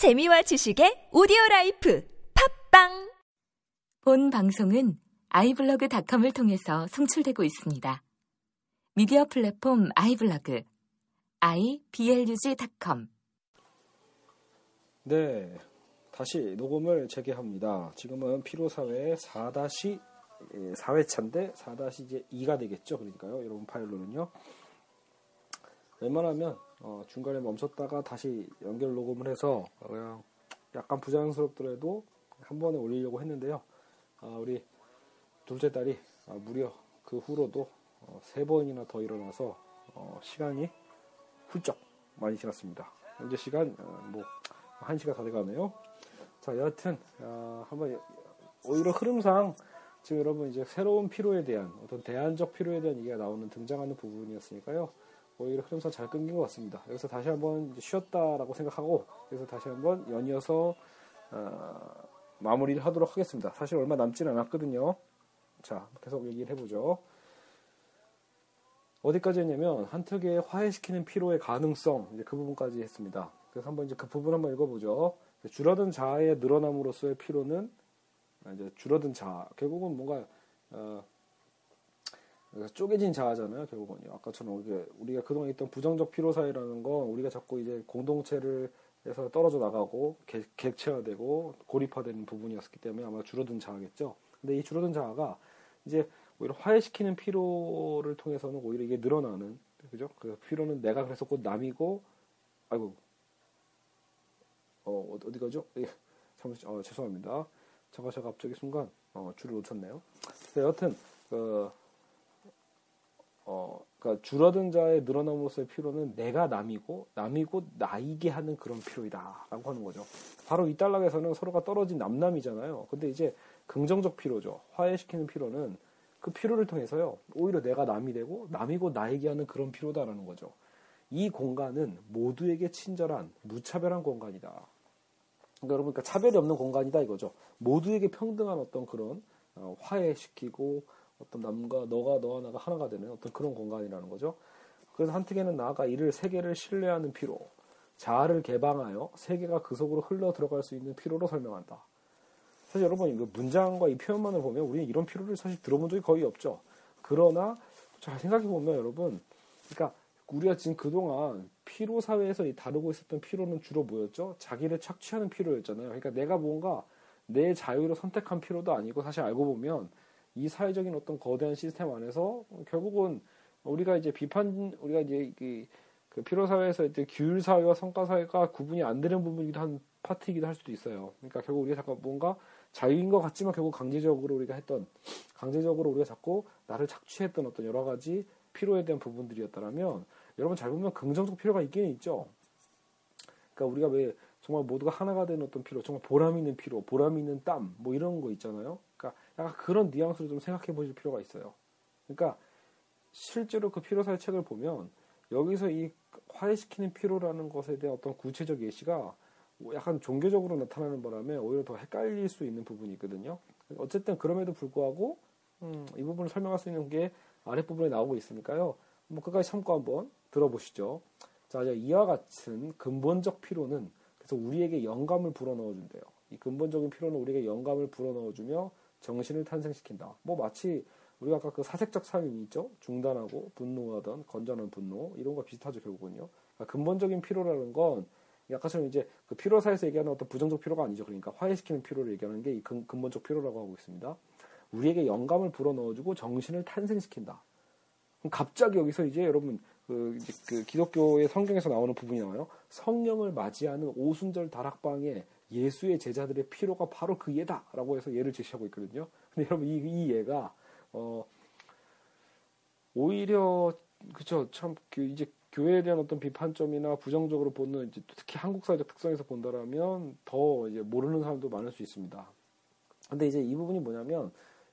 재미와 지식의 오디오 라이프 팟빵 본 방송은 아이블로그닷컴을 통해서 송출되고 있습니다. 미디어 플랫폼 아이블로그 iblog.com 네, 다시 녹음을 재개합니다. 지금은 피로사회 4-4회차인데 4-2가 되겠죠. 그러니까요. 여러분 파일로는요. 웬만하면 어, 중간에 멈췄다가 다시 연결 녹음을 해서 그냥 약간 부자연스럽더라도 한 번에 올리려고 했는데요. 아, 우리 둘째 딸이 아, 무려 그 후로도 어, 세 번이나 더 일어나서 어, 시간이 훌쩍 많이 지났습니다. 현재 시간 어, 뭐 1시가 다 돼가네요. 자, 여하튼 아, 한번 오히려 흐름상 지금 여러분 이제 새로운 피로에 대한 어떤 대안적 피로에 대한 얘기가 나오는 등장하는 부분이었으니까요. 오히려 흐름상 잘 끊긴 것 같습니다. 여기서 다시 한번 쉬었다라고 생각하고 그래서 다시 한번 연이어서 어, 마무리를 하도록 하겠습니다. 사실 얼마 남지는 않았거든요. 자, 계속 얘기를 해보죠. 어디까지 했냐면 한특에 화해시키는 피로의 가능성 이제 그 부분까지 했습니다. 그래서 한번 이제 그 부분 한번 읽어보죠. 줄어든 자아의 늘어남으로서의 피로는 이제 줄어든 자아 결국은 뭔가 어, 쪼개진 자아잖아요, 결국은요. 아까처럼 우리가, 우리가 그동안 있던 부정적 피로 사회라는 건 우리가 자꾸 이제 공동체를 해서 떨어져 나가고 객체화되고 고립화되는 부분이었기 때문에 아마 줄어든 자아겠죠. 근데 이 줄어든 자아가 이제 오히려 화해시키는 피로를 통해서는 오히려 이게 늘어나는 그죠? 그 피로는 내가 그래서 곧 남이고 아이고 어 어디 가죠? 예, 잠시 어, 죄송합니다. 제가 제가 갑자기 순간 어, 줄을 놓쳤네요. 네, 여튼 그 어, 그러니까 줄어든 자의 늘어남으로서의 피로는 내가 남이고 남이고 나이게 하는 그런 피로이다라고 하는 거죠. 바로 이 단락에서는 서로가 떨어진 남남이잖아요. 근데 이제 긍정적 피로죠. 화해시키는 피로는 그 피로를 통해서요. 오히려 내가 남이 되고 남이고 나이게 하는 그런 피로다라는 거죠. 이 공간은 모두에게 친절한 무차별한 공간이다. 그러니까 여러분, 그러니까 차별이 없는 공간이다 이거죠. 모두에게 평등한 어떤 그런 어, 화해시키고 어떤 남과 너가 너와 나가 하나가 되는 어떤 그런 공간이라는 거죠. 그래서 한특에는 나아가 이를 세계를 신뢰하는 피로, 자아를 개방하여 세계가 그 속으로 흘러 들어갈 수 있는 피로로 설명한다. 사실 여러분 이 문장과 이 표현만을 보면 우리는 이런 피로를 사실 들어본 적이 거의 없죠. 그러나 잘 생각해 보면 여러분, 그러니까 우리가 지금 그동안 피로 사회에서 다루고 있었던 피로는 주로 뭐였죠? 자기를 착취하는 피로였잖아요. 그러니까 내가 뭔가 내 자유로 선택한 피로도 아니고 사실 알고 보면 이 사회적인 어떤 거대한 시스템 안에서 결국은 우리가 이제 비판 우리가 이제 그, 그 피로 사회에서 이제 규율 사회와 성과 사회가 구분이 안 되는 부분이기도 한 파트이기도 할 수도 있어요. 그러니까 결국 우리가 잠깐 뭔가 자유인 것 같지만 결국 강제적으로 우리가 했던 강제적으로 우리가 자꾸 나를 착취했던 어떤 여러 가지 피로에 대한 부분들이었다면 여러분 잘 보면 긍정적 피로가 있긴 있죠. 그러니까 우리가 왜 정말 모두가 하나가 되는 어떤 피로, 정말 보람 있는 피로, 보람 있는 땀, 뭐 이런 거 있잖아요. 그러니까 약간 그런 뉘앙스로 좀 생각해 보실 필요가 있어요. 그러니까 실제로 그 피로사의 책을 보면 여기서 이 화해시키는 피로라는 것에 대한 어떤 구체적 예시가 약간 종교적으로 나타나는 바람에 오히려 더 헷갈릴 수 있는 부분이 있거든요. 어쨌든 그럼에도 불구하고 음, 이 부분을 설명할 수 있는 게 아랫부분에 나오고 있으니까요. 뭐 끝까지 참고 한번 들어보시죠. 자, 이와 같은 근본적 피로는 그래서 우리에게 영감을 불어넣어 준대요. 이 근본적인 피로는 우리에게 영감을 불어넣어 주며 정신을 탄생시킨다. 뭐 마치 우리가 아까 그 사색적 삶이 있죠. 중단하고 분노하던 건전한 분노 이런 거 비슷하죠 결국은요. 그러니까 근본적인 피로라는 건 아까처럼 이제 그 피로사에서 얘기하는 어떤 부정적 피로가 아니죠. 그러니까 화해시키는 피로를 얘기하는 게 이 근본적 피로라고 하고 있습니다. 우리에게 영감을 불어넣어주고 정신을 탄생시킨다. 그럼 갑자기 여기서 이제 여러분 그, 그 기독교의 성경에서 나오는 부분이 나와요. 성령을 맞이하는 오순절 다락방에 예수의 제자들의 피로가 바로 그 예다라고 해서 예를 제시하고 있거든요. 근데 여러분 이, 이 예가 어 오히려 그쵸 참 그 이제 교회에 대한 어떤 비판점이나 부정적으로 보는 이제 특히 한국 사회적 특성에서 본다라면 더 이제 모르는 사람도 많을 수 있습니다. 근데 이제 이 부분이 뭐냐면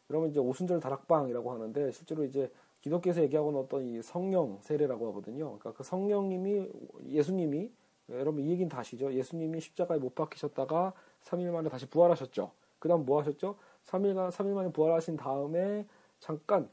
여러분 이제 오순절 다락방이라고 하는데 실제로 이제 기독교에서 얘기하고는 어떤 이 성령 세례라고 하거든요. 그러니까 그 성령님이 예수님이 여러분 이 얘기는 다 아시죠? 예수님이 십자가에 못 박히셨다가 3일 만에 다시 부활하셨죠. 그 다음 뭐 하셨죠? 3일간, 3일 만에 부활하신 다음에 잠깐,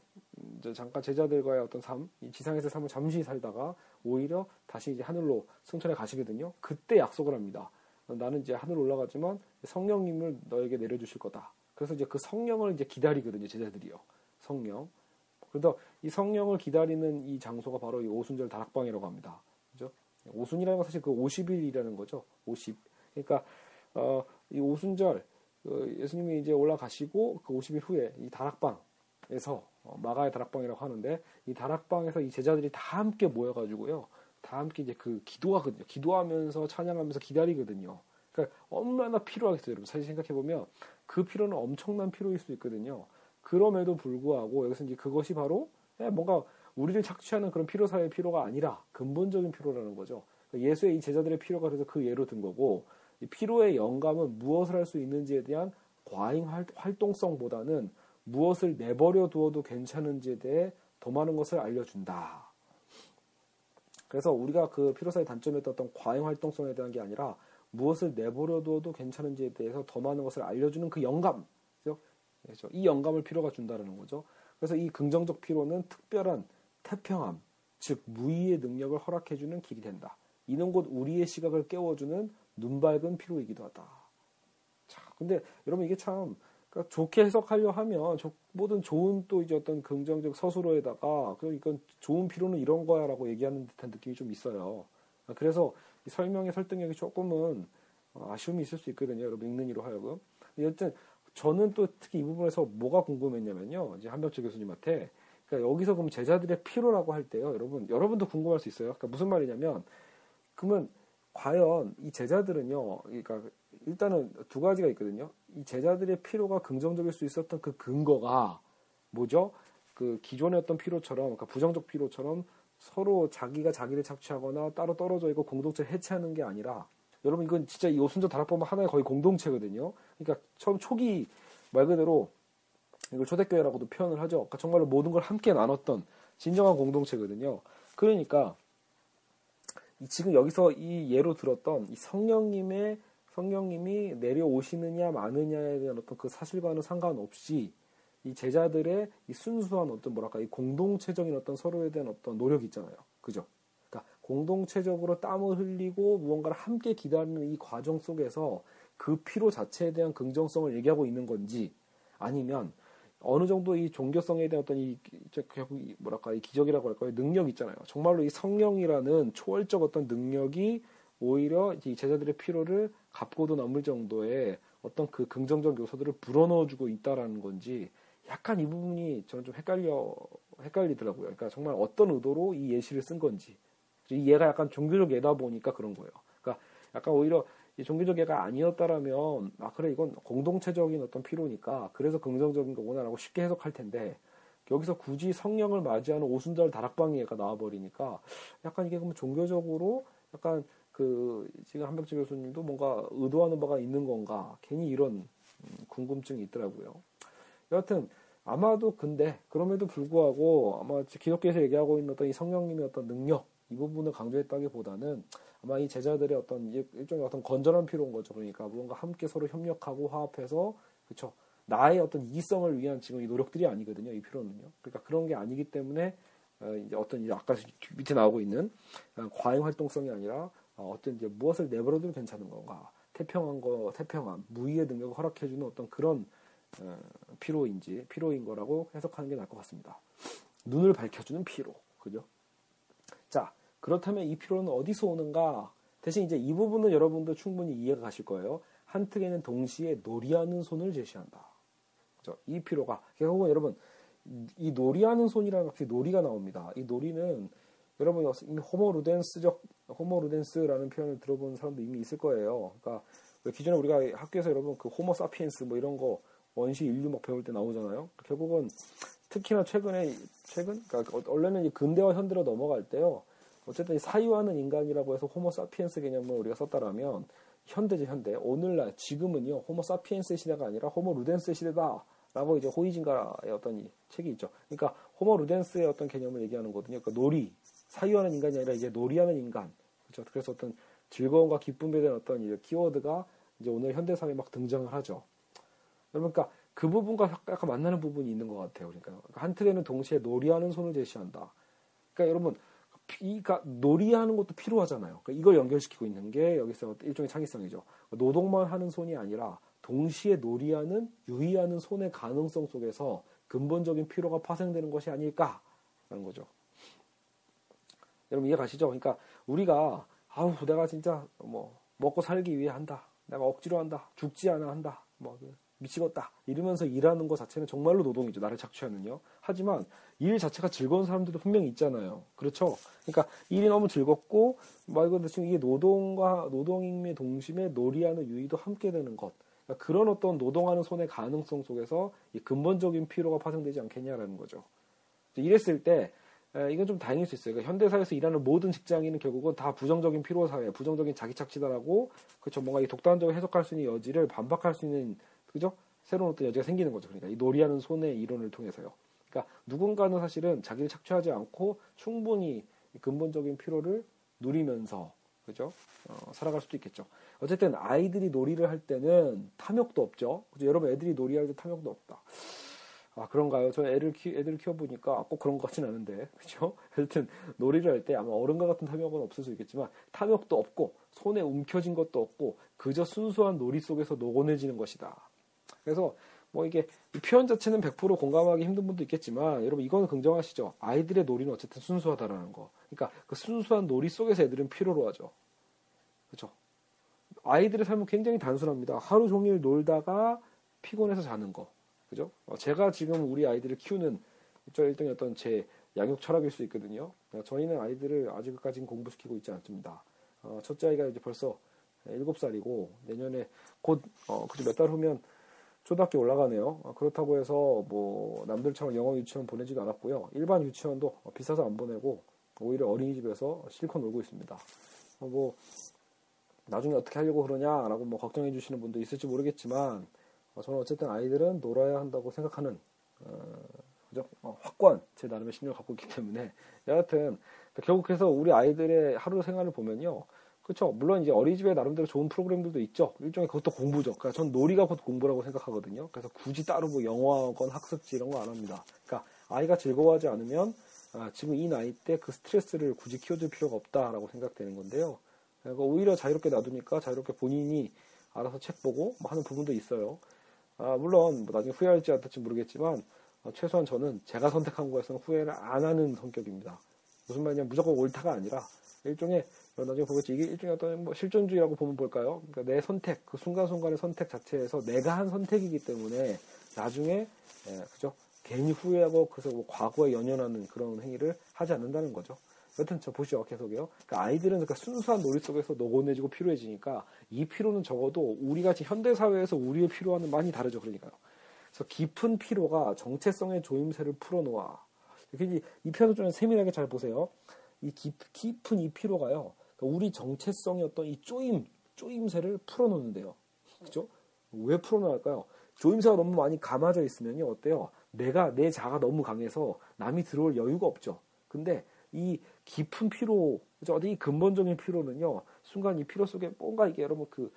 이제 잠깐 제자들과의 어떤 삶, 지상에서 삶을 잠시 살다가 오히려 다시 이제 하늘로 승천해 가시거든요. 그때 약속을 합니다. 나는 이제 하늘 올라가지만 성령님을 너에게 내려주실 거다. 그래서 이제 그 성령을 이제 기다리거든요, 제자들이요. 성령. 그래서 이 성령을 기다리는 이 장소가 바로 이 오순절 다락방이라고 합니다. 오순이라는 건 사실 그 50일이라는 거죠. 50. 그러니까 어, 이 오순절 그 예수님이 이제 올라가시고 그 50일 후에 이 다락방에서 어, 마가의 다락방이라고 하는데 이 다락방에서 이 제자들이 다 함께 모여가지고요. 다 함께 이제 그 기도하거든요. 기도하면서 찬양하면서 기다리거든요. 그러니까 얼마나 필요하겠어요, 여러분. 사실 생각해 보면 그 피로는 엄청난 피로일 수 있거든요. 그럼에도 불구하고 여기서 이제 그것이 바로 예, 뭔가 우리를 착취하는 그런 피로사의 피로가 아니라 근본적인 피로라는 거죠. 그러니까 예수의 이 제자들의 피로가 그래서 그 예로 든 거고 이 피로의 영감은 무엇을 할 수 있는지에 대한 과잉 활동성보다는 무엇을 내버려 두어도 괜찮은지에 대해 더 많은 것을 알려준다. 그래서 우리가 그 피로사의 단점이었던 어떤 과잉 활동성에 대한 게 아니라 무엇을 내버려 두어도 괜찮은지에 대해서 더 많은 것을 알려주는 그 영감. 그렇죠? 이 영감을 피로가 준다는 거죠. 그래서 이 긍정적 피로는 특별한 태평함, 즉 무의의 능력을 허락해주는 길이 된다. 이는 곧 우리의 시각을 깨워주는 눈밝은 피로이기도 하다. 자, 근데 여러분 이게 참 그러니까 좋게 해석하려 하면 모든 좋은 또 이제 어떤 긍정적 서술어에다가 그 이건 좋은 피로는 이런 거야라고 얘기하는 듯한 느낌이 좀 있어요. 그래서 설명의 설득력이 조금은 아쉬움이 있을 수 있거든요. 여러분 읽는 이로 하여금. 여튼 저는 또 특히 이 부분에서 뭐가 궁금했냐면요. 이제 한병철 교수님한테 그러니까 여기서 그럼 제자들의 피로라고 할 때요. 여러분 여러분도 궁금할 수 있어요. 그러니까 무슨 말이냐면 그러면 과연 이 제자들은요, 그러니까 일단은 두 가지가 있거든요. 이 제자들의 피로가 긍정적일 수 있었던 그 근거가 뭐죠? 그 기존의 어떤 피로처럼, 그러니까 부정적 피로처럼 서로 자기가 자기를 착취하거나 따로 떨어져 있고 공동체를 해체하는 게 아니라 여러분 이건 진짜 이 오순절 다락방은 하나의 거의 공동체거든요. 그러니까 처음 초기 말 그대로 이걸 초대교회라고도 표현을 하죠. 그러니까 정말로 모든 걸 함께 나눴던 진정한 공동체거든요. 그러니까 지금 여기서 이 예로 들었던 이 성령님의 성령님이 내려오시느냐 마느냐에 대한 어떤 그 사실과는 상관없이 이 제자들의 이 순수한 어떤 뭐랄까 이 공동체적인 어떤 서로에 대한 어떤 노력이 있잖아요. 그죠? 그러니까 공동체적으로 땀을 흘리고 무언가를 함께 기다리는 이 과정 속에서 그 피로 자체에 대한 긍정성을 얘기하고 있는 건지 아니면 어느 정도 이 종교성에 대한 어떤 이 뭐랄까 이 기적이라고 할까요 능력 있잖아요. 정말로 이 성령이라는 초월적 어떤 능력이 오히려 이 제자들의 피로를 갚고도 남을 정도의 어떤 그 긍정적 요소들을 불어넣어주고 있다라는 건지 약간 이 부분이 저는 좀 헷갈려 헷갈리더라고요. 그러니까 정말 어떤 의도로 이 예시를 쓴 건지 이 예가 약간 종교적 예다 보니까 그런 거예요. 그러니까 약간 오히려 종교적 예가 아니었다라면 아 그래 이건 공동체적인 어떤 피로니까 그래서 긍정적인 거구나라고 쉽게 해석할 텐데 여기서 굳이 성령을 맞이하는 오순절 다락방 예가 나와버리니까 약간 이게 그러면 종교적으로 약간 그 지금 한백지 교수님도 뭔가 의도하는 바가 있는 건가 괜히 이런 음, 궁금증이 있더라고요. 여하튼 아마도 근데 그럼에도 불구하고 아마 기독교에서 얘기하고 있는 어떤 이 성령님의 어떤 능력 이 부분을 강조했다기보다는 아마 이 제자들의 어떤 일종의 어떤 건전한 필요인 거죠. 그러니까 무언가 함께 서로 협력하고 화합해서 그렇죠. 나의 어떤 이성을 위한 지금 이 노력들이 아니거든요. 이 필요는요. 그러니까 그런 게 아니기 때문에 어, 이제 어떤 이제 아까 밑에 나오고 있는 어, 과잉 활동성이 아니라 어, 어떤 이제 무엇을 내버려도 괜찮은 건가 태평한 거 태평한 무의의 능력을 허락해주는 어떤 그런 피로인지 피로인 거라고 해석하는 게 나을 것 같습니다. 눈을 밝혀주는 피로, 그죠? 자, 그렇다면 이 피로는 어디서 오는가? 대신 이제 이 부분은 여러분도 충분히 이해가 가실 거예요. 한특에는 동시에 놀이하는 손을 제시한다. 이 피로가 결국은 여러분 이 놀이하는 손이라는 게 놀이가 나옵니다. 이 놀이는 여러분 이미 호모 루덴스적 호모 루덴스라는 표현을 들어본 사람도 이미 있을 거예요. 그러니까 기존에 우리가 학교에서 여러분 그 호모 사피엔스 뭐 이런 거 원시 인류 막 배울 때 나오잖아요. 결국은 특히나 최근에 최근 그러니까 원래는 근대와 현대로 넘어갈 때요. 어쨌든 사유하는 인간이라고 해서 호모 사피엔스 개념을 우리가 썼다라면 현대죠 현대 오늘날 지금은요 호모 사피엔스 시대가 아니라 호모 루덴스 시대다라고 이제 호이징가의 어떤 이 책이 있죠. 그러니까 호모 루덴스의 어떤 개념을 얘기하는 거거든요. 그러니까 놀이 사유하는 인간이 아니라 이제 놀이하는 인간 그렇죠. 그래서 어떤 즐거움과 기쁨에 대한 어떤 이제 키워드가 이제 오늘 현대 사회에 막 등장을 하죠. 그러니까 그 부분과 약간 만나는 부분이 있는 것 같아요. 그러니까 한 틀에는 동시에 놀이하는 손을 제시한다. 그러니까 여러분 이, 그러니까 놀이하는 것도 필요하잖아요. 그러니까 이걸 연결시키고 있는 게 여기서 일종의 창의성이죠. 노동만 하는 손이 아니라 동시에 놀이하는, 유의하는 손의 가능성 속에서 근본적인 필요가 파생되는 것이 아닐까라는 거죠. 여러분 이해 가시죠? 그러니까 우리가 아우 내가 진짜 뭐 먹고 살기 위해 한다. 내가 억지로 한다. 죽지 않아 한다. 뭐 미치겠다. 이러면서 일하는 것 자체는 정말로 노동이죠. 나를 착취하는요. 하지만 일 자체가 즐거운 사람들도 분명히 있잖아요. 그렇죠? 그러니까 일이 너무 즐겁고 말 그대로 지금 이게 노동과 노동임의 동심에 놀이하는 유의도 함께 되는 것. 그러니까 그런 어떤 노동하는 손의 가능성 속에서 이 근본적인 피로가 파생되지 않겠냐라는 거죠. 이랬을 때 이건 좀 다행일 수 있어요. 그러니까 현대사회에서 일하는 모든 직장인은 결국은 다 부정적인 피로 사회, 부정적인 자기 착취다라고 그렇죠. 뭔가 이 독단적으로 해석할 수 있는 여지를 반박할 수 있는 그죠? 새로운 어떤 여지가 생기는 거죠. 그러니까 이 놀이하는 손의 이론을 통해서요. 그러니까 누군가는 사실은 자기를 착취하지 않고 충분히 근본적인 피로를 누리면서 그죠? 어, 살아갈 수도 있겠죠. 어쨌든 아이들이 놀이를 할 때는 탐욕도 없죠. 그죠? 여러분 애들이 놀이할 때 탐욕도 없다. 아 그런가요? 저 애를 키 애들 키워보니까 꼭 그런 것 같진 않은데 그죠? 하여튼 놀이를 할 때 아마 어른과 같은 탐욕은 없을 수 있겠지만 탐욕도 없고 손에 움켜진 것도 없고 그저 순수한 놀이 속에서 녹아내지는 것이다. 그래서 뭐 이게 표현 자체는 100% 공감하기 힘든 분도 있겠지만 여러분 이거는 긍정하시죠. 아이들의 놀이는 어쨌든 순수하다라는 거. 그러니까 그 순수한 놀이 속에서 애들은 필요로 하죠. 그렇죠? 아이들의 삶은 굉장히 단순합니다. 하루 종일 놀다가 피곤해서 자는 거. 그죠? 어, 제가 지금 우리 아이들을 키우는 일종의 어떤 제 양육 철학일 수 있거든요. 그러니까 저희는 아이들을 아직까지는 공부시키고 있지 않습니다. 어, 첫째 아이가 이제 벌써 7살이고 내년에 곧 어, 그죠 몇달 후면 초등학교 올라가네요. 어, 그렇다고 해서 뭐 남들처럼 영어 유치원 보내지도 않았고요. 일반 유치원도 비싸서 안 보내고 오히려 어린이집에서 실컷 놀고 있습니다. 어, 뭐 나중에 어떻게 하려고 그러냐라고 뭐 걱정해 주시는 분도 있을지 모르겠지만 어, 저는 어쨌든 아이들은 놀아야 한다고 생각하는 어, 그죠? 어, 확고한 제 나름의 신념을 갖고 있기 때문에 여하튼 결국 그래서 우리 아이들의 하루 생활을 보면요. 그렇죠. 물론 이제 어린이집에 나름대로 좋은 프로그램들도 있죠. 일종의 그것도 공부죠. 그러니까 전 놀이가 곧 공부라고 생각하거든요. 그래서 굳이 따로 뭐 영어건 학습지 이런 거 안 합니다. 그러니까 아이가 즐거워하지 않으면 아, 지금 이 나이 때 그 스트레스를 굳이 키워줄 필요가 없다라고 생각되는 건데요. 그러니까 오히려 자유롭게 놔두니까 자유롭게 본인이 알아서 책 보고 뭐 하는 부분도 있어요. 아, 물론 뭐 나중에 후회할지 어떨지 모르겠지만 어, 최소한 저는 제가 선택한 거에서는 후회를 안 하는 성격입니다. 무슨 말이냐 무조건 옳다가 아니라 일종의 나중에 보겠지 이게 일종의 어떤 뭐 실존주의라고 보면 볼까요? 그러니까 내 선택 그 순간순간의 선택 자체에서 내가 한 선택이기 때문에 나중에 예, 그죠? 괜히 후회하고 그래서 뭐 과거에 연연하는 그런 행위를 하지 않는다는 거죠. 여튼 저 보시죠 계속요. 그러니까 아이들은 그러니까 순수한 놀이 속에서 녹아내지고 피로해지니까 이 피로는 적어도 우리 같이 현대 사회에서 우리의 피로와는 많이 다르죠. 그러니까요. 그래서 깊은 피로가 정체성의 조임새를 풀어놓아. 이렇게 이 편을 좀 세밀하게 잘 보세요. 이 깊, 깊은 이 피로가요. 그러니까 우리 정체성의 어떤 이 쪼임, 쪼임새를 풀어놓는데요. 그죠? 왜 풀어놓을까요? 조임새가 너무 많이 감아져 있으면요. 어때요? 내가, 내 자가 너무 강해서 남이 들어올 여유가 없죠. 근데 이 깊은 피로, 그죠? 이 근본적인 피로는요. 순간 이 피로 속에 뭔가 이게 여러분 그,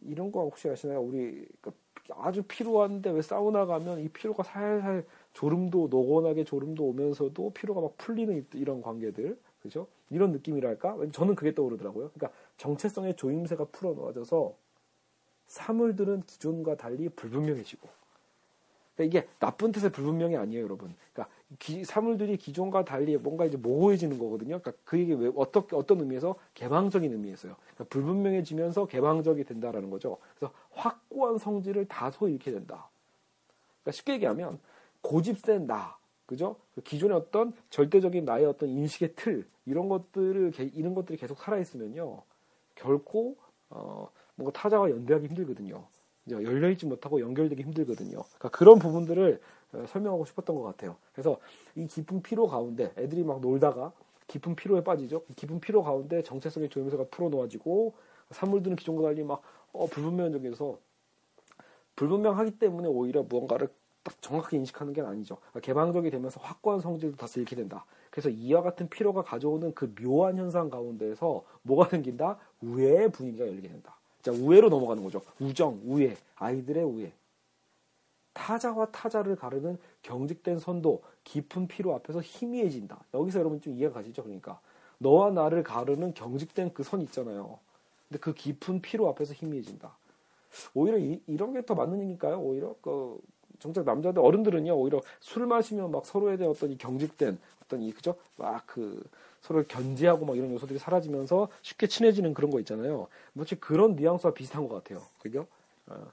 이런 거 혹시 아시나요? 우리 그 아주 피로한데 왜 사우나 가면 이 피로가 살살 졸음도 노곤하게 졸음도 오면서도 피로가 막 풀리는 이런 관계들 그죠? 이런 느낌이랄까? 저는 그게 떠오르더라고요. 그러니까 정체성의 조임새가 풀어놓아져서 사물들은 기존과 달리 불분명해지고 그러니까 이게 나쁜 뜻의 불분명이 아니에요, 여러분. 그러니까 기, 사물들이 기존과 달리 뭔가 이제 모호해지는 거거든요. 그러니까 그게 왜 어떻게 어떤 의미에서 개방적인 의미에서요. 그러니까 불분명해지면서 개방적이 된다라는 거죠. 그래서 확고한 성질을 다소 잃게 된다. 그러니까 쉽게 얘기하면 고집센 나, 그죠? 그 기존의 어떤 절대적인 나의 어떤 인식의 틀 이런 것들을 이런 것들이 계속 살아 있으면요 결코 어 뭔가 타자와 연대하기 힘들거든요. 열려 있지 못하고 연결되기 힘들거든요. 그러니까 그런 부분들을 어, 설명하고 싶었던 것 같아요. 그래서 이 깊은 피로 가운데 애들이 막 놀다가 깊은 피로에 빠지죠. 깊은 피로 가운데 정체성의 조임새가 풀어놓아지고 사물들은 기존과 달리 막 어, 불분명적에서 불분명하기 때문에 오히려 무언가를 딱 정확하게 인식하는 게 아니죠. 그러니까 개방적이 되면서 확고한 성질도 다시 잃게 된다. 그래서 이와 같은 피로가 가져오는 그 묘한 현상 가운데에서 뭐가 생긴다? 우애의 분위기가 열리게 된다. 자, 우애로 넘어가는 거죠. 우정, 우애, 아이들의 우애. 다 타자와 타자를 가르는 경직된 선도, 깊은 피로 앞에서 희미해진다. 여기서 여러분 좀 이해가 가시죠? 그러니까 너와 나를 가르는 경직된 그 선 있잖아요. 근데 그 깊은 피로 앞에서 희미해진다. 오히려 이, 런 게 더 맞는 얘기일까요? 오히려 그 정작 남자들 어른들은요 오히려 술 마시면 막 서로에 대한 어떤 이 경직된 어떤 이 그죠 막 그 서로를 견제하고 막 이런 요소들이 사라지면서 쉽게 친해지는 그런 거 있잖아요. 마치 그런 뉘앙스와 비슷한 것 같아요. 그죠? 어.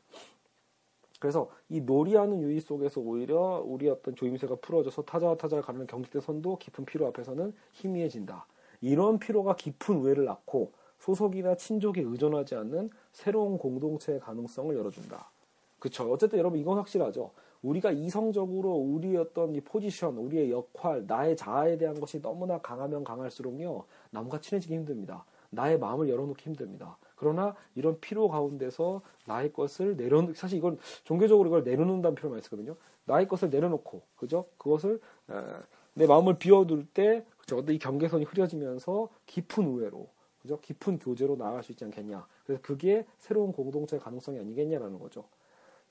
그래서 이 놀이하는 유의 속에서 오히려 우리 어떤 조임새가 풀어져서 타자와 타자를 가르는 경직된 선도 깊은 피로 앞에서는 희미해진다. 이런 피로가 깊은 우애를 낳고 소속이나 친족에 의존하지 않는 새로운 공동체의 가능성을 열어준다. 그쵸. 어쨌든 여러분 이건 확실하죠. 우리가 이성적으로 우리의 어떤 이 포지션, 우리의 역할, 나의 자아에 대한 것이 너무나 강하면 강할수록요, 남과 친해지기 힘듭니다. 나의 마음을 열어놓기 힘듭니다. 그러나 이런 피로 가운데서 나의 것을 내려놓, 사실 이건 종교적으로 이걸 내려놓는다는 표현을 많이 쓰거든요. 나의 것을 내려놓고, 그죠? 그것을, 에, 내 마음을 비워둘 때, 그죠? 어떤 이 경계선이 흐려지면서 깊은 우애로, 그죠? 깊은 교제로 나아갈 수 있지 않겠냐. 그래서 그게 새로운 공동체 가능성이 아니겠냐라는 거죠.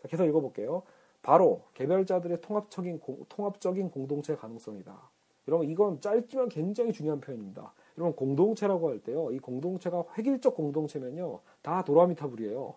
자, 계속 읽어볼게요. 바로 개별자들의 통합적인 공, 통합적인 공동체 가능성이다. 여러분 이건 짧지만 굉장히 중요한 표현입니다. 여러분 공동체라고 할 때요. 이 공동체가 획일적 공동체면요. 다 도라미타불이에요.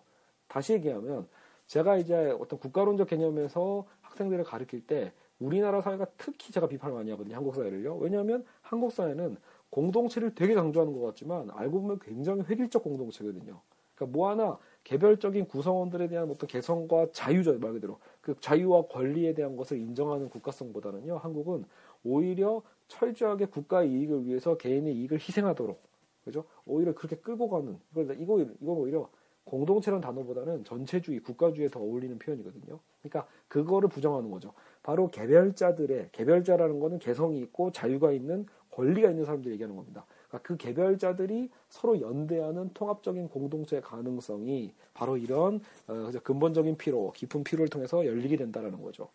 다시 얘기하면 제가 이제 어떤 국가론적 개념에서 학생들을 가르칠 때 우리나라 사회가 특히 제가 비판을 많이 하거든요. 한국 사회를요. 왜냐하면 한국 사회는 공동체를 되게 강조하는 것 같지만 알고 보면 굉장히 획일적 공동체거든요. 그러니까 뭐 하나 개별적인 구성원들에 대한 어떤 개성과 자유죠 말 그대로. 그 자유와 권리에 대한 것을 인정하는 국가성보다는요 한국은 오히려 철저하게 국가의 이익을 위해서 개인의 이익을 희생하도록 그죠? 오히려 그렇게 끌고 가는 이걸 이거 이거 오히려 공동체라는 단어보다는 전체주의 국가주의에 더 어울리는 표현이거든요. 그러니까 그거를 부정하는 거죠. 바로 개별자들의 개별자라는 거는 개성이 있고 자유가 있는 권리가 있는 사람들 얘기하는 겁니다 그러니까 그 개별자들이 서로 연대하는 통합적인 공동체의 가능성이 바로 이런 어, 근본적인 피로, 깊은 피로를 통해서 열리게 된다라는 거죠.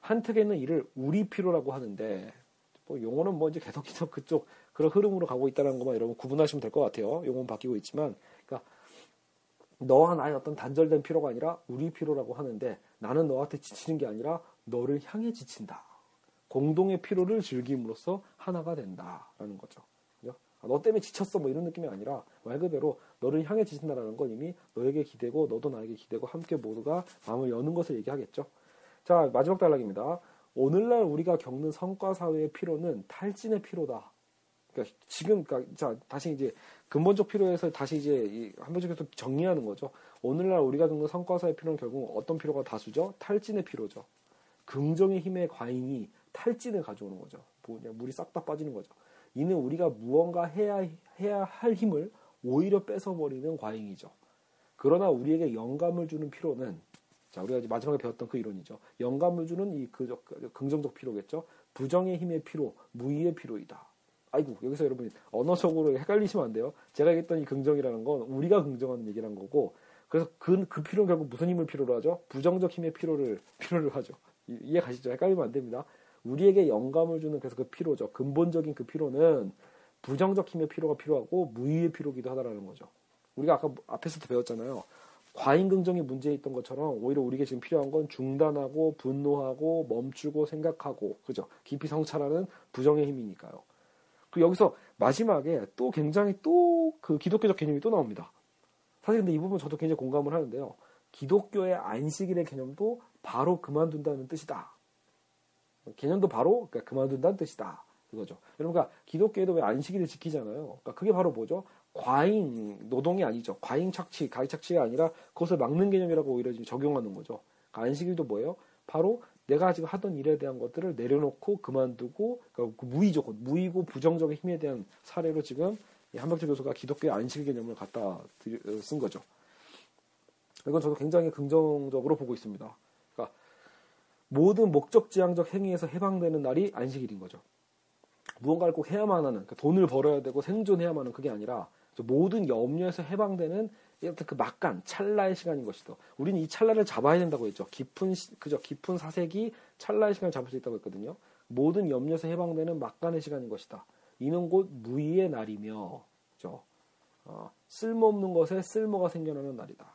한특에는 이를 우리 피로라고 하는데 뭐 용어는 뭐 이제 계속 계속 그쪽 그런 흐름으로 가고 있다는 것만 여러분 구분하시면 될 것 같아요. 용어는 바뀌고 있지만, 그러니까 너와 나의 어떤 단절된 피로가 아니라 우리 피로라고 하는데 나는 너한테 지치는 게 아니라 너를 향해 지친다. 공동의 피로를 즐김으로써 하나가 된다라는 거죠. 아, 너 때문에 지쳤어 뭐 이런 느낌이 아니라 말 그대로 너를 향해 지친다라는 건 이미 너에게 기대고 너도 나에게 기대고 함께 모두가 마음을 여는 것을 얘기하겠죠. 자 마지막 단락입니다. 오늘날 우리가 겪는 성과 사회의 피로는 탈진의 피로다. 그러니까 지금 그러니까 자 다시 이제 근본적 피로에서 다시 이제 한번 계속 정리하는 거죠. 오늘날 우리가 겪는 성과 사회의 피로는 결국 어떤 피로가 다수죠? 탈진의 피로죠. 긍정의 힘의 과잉이 탈진을 가져오는 거죠. 뭐냐 물이 싹 다 빠지는 거죠. 이는 우리가 무언가 해야, 해야 할 힘을 오히려 뺏어버리는 과잉이죠. 그러나 우리에게 영감을 주는 피로는 자 우리가 이제 마지막에 배웠던 그 이론이죠. 영감을 주는 이 그, 긍정적 피로겠죠. 부정의 힘의 피로, 무의의 피로이다. 아이고 여기서 여러분 언어적으로 헷갈리시면 안 돼요. 제가 얘기했던 이 긍정이라는 건 우리가 긍정하는 얘기란 거고 그래서 그, 그 피로는 결국 무슨 힘을 필요로 하죠? 부정적 힘의 피로를 필요로 하죠. 이해 가시죠? 헷갈리면 안 됩니다. 우리에게 영감을 주는 그래서 그 피로죠. 근본적인 그 피로는 부정적 힘의 피로가 필요하고 무의의 피로기도 하다라는 거죠. 우리가 아까 앞에서도 배웠잖아요. 과잉 긍정이 문제에 있던 것처럼 오히려 우리에게 지금 필요한 건 중단하고 분노하고 멈추고 생각하고 그죠? 깊이 성찰하는 부정의 힘이니까요. 그 여기서 마지막에 또 굉장히 또 그 기독교적 개념이 또 나옵니다. 사실 근데 이 부분 저도 굉장히 공감을 하는데요. 기독교의 안식일의 개념도 바로 그만둔다는 뜻이다. 개념도 바로 그러니까 그만둔다는 뜻이다. 그거죠. 그러니까 기독교에도 왜 안식일을 지키잖아요. 그러니까 그게 바로 뭐죠? 과잉 노동이 아니죠. 과잉 착취, 가위 착취가 아니라 그것을 막는 개념이라고 오히려 지금 적용하는 거죠. 그러니까 안식일도 뭐예요? 바로 내가 지금 하던 일에 대한 것들을 내려놓고 그만두고 그러니까 그 무의적, 무의고 부정적인 힘에 대한 사례로 지금 한박재 교수가 기독교의 안식일 개념을 갖다 쓴 거죠. 이건 저도 굉장히 긍정적으로 보고 있습니다. 모든 목적지향적 행위에서 해방되는 날이 안식일인 거죠. 무언가를 꼭 해야만 하는, 그러니까 돈을 벌어야 되고 생존해야만 하는 그게 아니라 모든 염려에서 해방되는 이렇게 그 막간 찰나의 시간인 것이다. 우리는 이 찰나를 잡아야 된다고 했죠. 깊은 그저 깊은 사색이 찰나의 시간을 잡을 수 있다고 했거든요. 모든 염려에서 해방되는 막간의 시간인 것이다. 이는 곧 무의의 날이며, 그죠? 어, 쓸모없는 것에 쓸모가 생겨나는 날이다.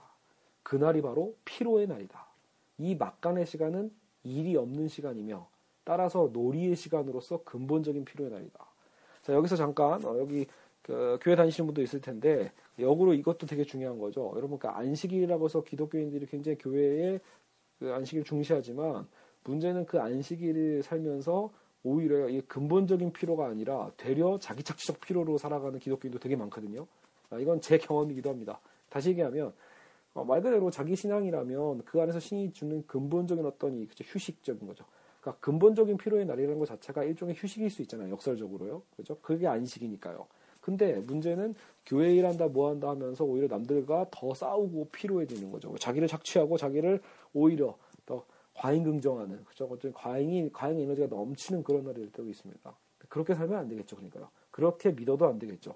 그 날이 바로 피로의 날이다. 이 막간의 시간은 일이 없는 시간이며 따라서 놀이의 시간으로서 근본적인 필요의 날이다. 자 여기서 잠깐 어, 여기 그 교회 다니시는 분도 있을 텐데 역으로 이것도 되게 중요한 거죠. 여러분 그 안식일이라고 해서 기독교인들이 굉장히 교회에 그 안식일 중시하지만 문제는 그 안식일을 살면서 오히려 이 근본적인 필요가 아니라 되려 자기 착취적 필요로 살아가는 기독교인도 되게 많거든요. 아, 이건 제 경험이기도 합니다. 다시 얘기하면 어, 말 그대로 자기 신앙이라면 그 안에서 신이 주는 근본적인 어떤 이 그쵸, 휴식적인 거죠. 그러니까 근본적인 필요의 날이라는 것 자체가 일종의 휴식일 수 있잖아요. 역설적으로요. 그죠? 그게 안식이니까요. 근데 문제는 교회 일한다 뭐 한다 하면서 오히려 남들과 더 싸우고 피로해지는 거죠. 자기를 착취하고 자기를 오히려 더 과잉 긍정하는 그죠? 어떤 과잉이 과잉 에너지가 넘치는 그런 날이 될 때도 있습니다. 그렇게 살면 안 되겠죠. 그러니까요. 그렇게 믿어도 안 되겠죠.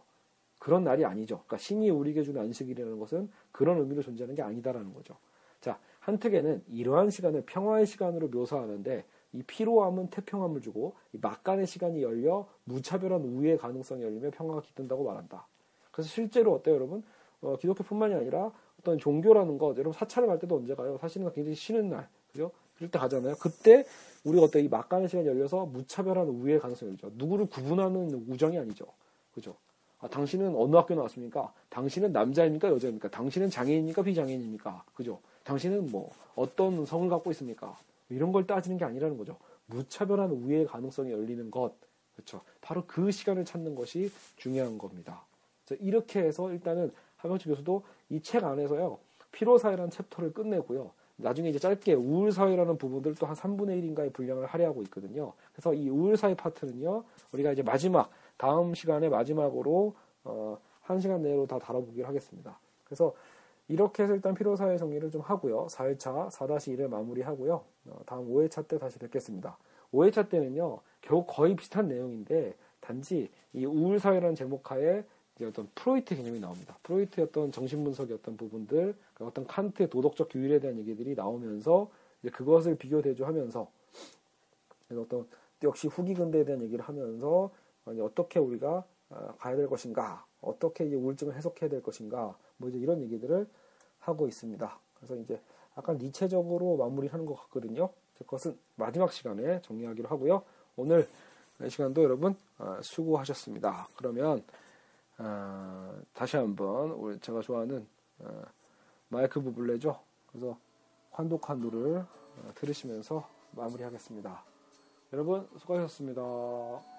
그런 날이 아니죠. 그러니까 신이 우리에게 주는 안식이라는 것은 그런 의미로 존재하는 게 아니다라는 거죠. 자, 한특에는 이러한 시간을 평화의 시간으로 묘사하는데 이 피로함은 태평함을 주고 이 막간의 시간이 열려 무차별한 우위의 가능성이 열리며 평화가 깃든다고 말한다. 그래서 실제로 어때요, 여러분? 어, 기독교뿐만이 아니라 어떤 종교라는 것, 여러분 사찰을 갈 때도 언제 가요? 사실은 굉장히 쉬는 날, 그죠? 그럴 때 가잖아요. 그때 우리가 어때 이 막간의 시간이 열려서 무차별한 우위의 가능성이 열리죠. 누구를 구분하는 우정이 아니죠. 그죠? 아, 당신은 어느 학교 나왔습니까? 당신은 남자입니까? 여자입니까? 당신은 장애인입니까? 비장애인입니까? 그죠? 당신은 뭐 어떤 성을 갖고 있습니까? 이런 걸 따지는 게 아니라는 거죠. 무차별한 우애의 가능성이 열리는 것. 그렇죠. 바로 그 시간을 찾는 것이 중요한 겁니다. 이렇게 해서 일단은 하명치 교수도 이 책 안에서요. 피로사회라는 챕터를 끝내고요. 나중에 이제 짧게 우울사회라는 부분들 또 한 3분의 1인가의 분량을 할애하고 있거든요. 그래서 이 우울사회 파트는요. 우리가 이제 마지막 다음 시간에 마지막으로 어, 한 시간 내로 다 다뤄보기로 하겠습니다. 그래서 이렇게 해서 일단 피로사회 정리를 좀 하고요. 4회차 4-1을 마무리하고요. 어, 다음 5회차 때 다시 뵙겠습니다. 5회차 때는요. 결국 거의 비슷한 내용인데 단지 이 우울사회라는 제목하에 어떤 프로이트 개념이 나옵니다. 프로이트의 어떤 정신분석의 어떤 부분들, 그러니까 어떤 칸트의 도덕적 규율에 대한 얘기들이 나오면서 이제 그것을 비교 대조하면서 어떤 역시 후기 근대에 대한 얘기를 하면서 어떻게 우리가 어, 가야 될 것인가, 어떻게 이 우울증을 해석해야 될 것인가, 뭐 이제 이런 얘기들을 하고 있습니다. 그래서 이제 약간 니체적으로 마무리하는 것 같거든요. 그것은 마지막 시간에 정리하기로 하고요. 오늘 이 시간도 여러분 어, 수고하셨습니다. 그러면 어, 다시 한번 제가 좋아하는 마이크 부블레죠. 그래서 환독한누를 들으시면서 마무리하겠습니다. 여러분 수고하셨습니다.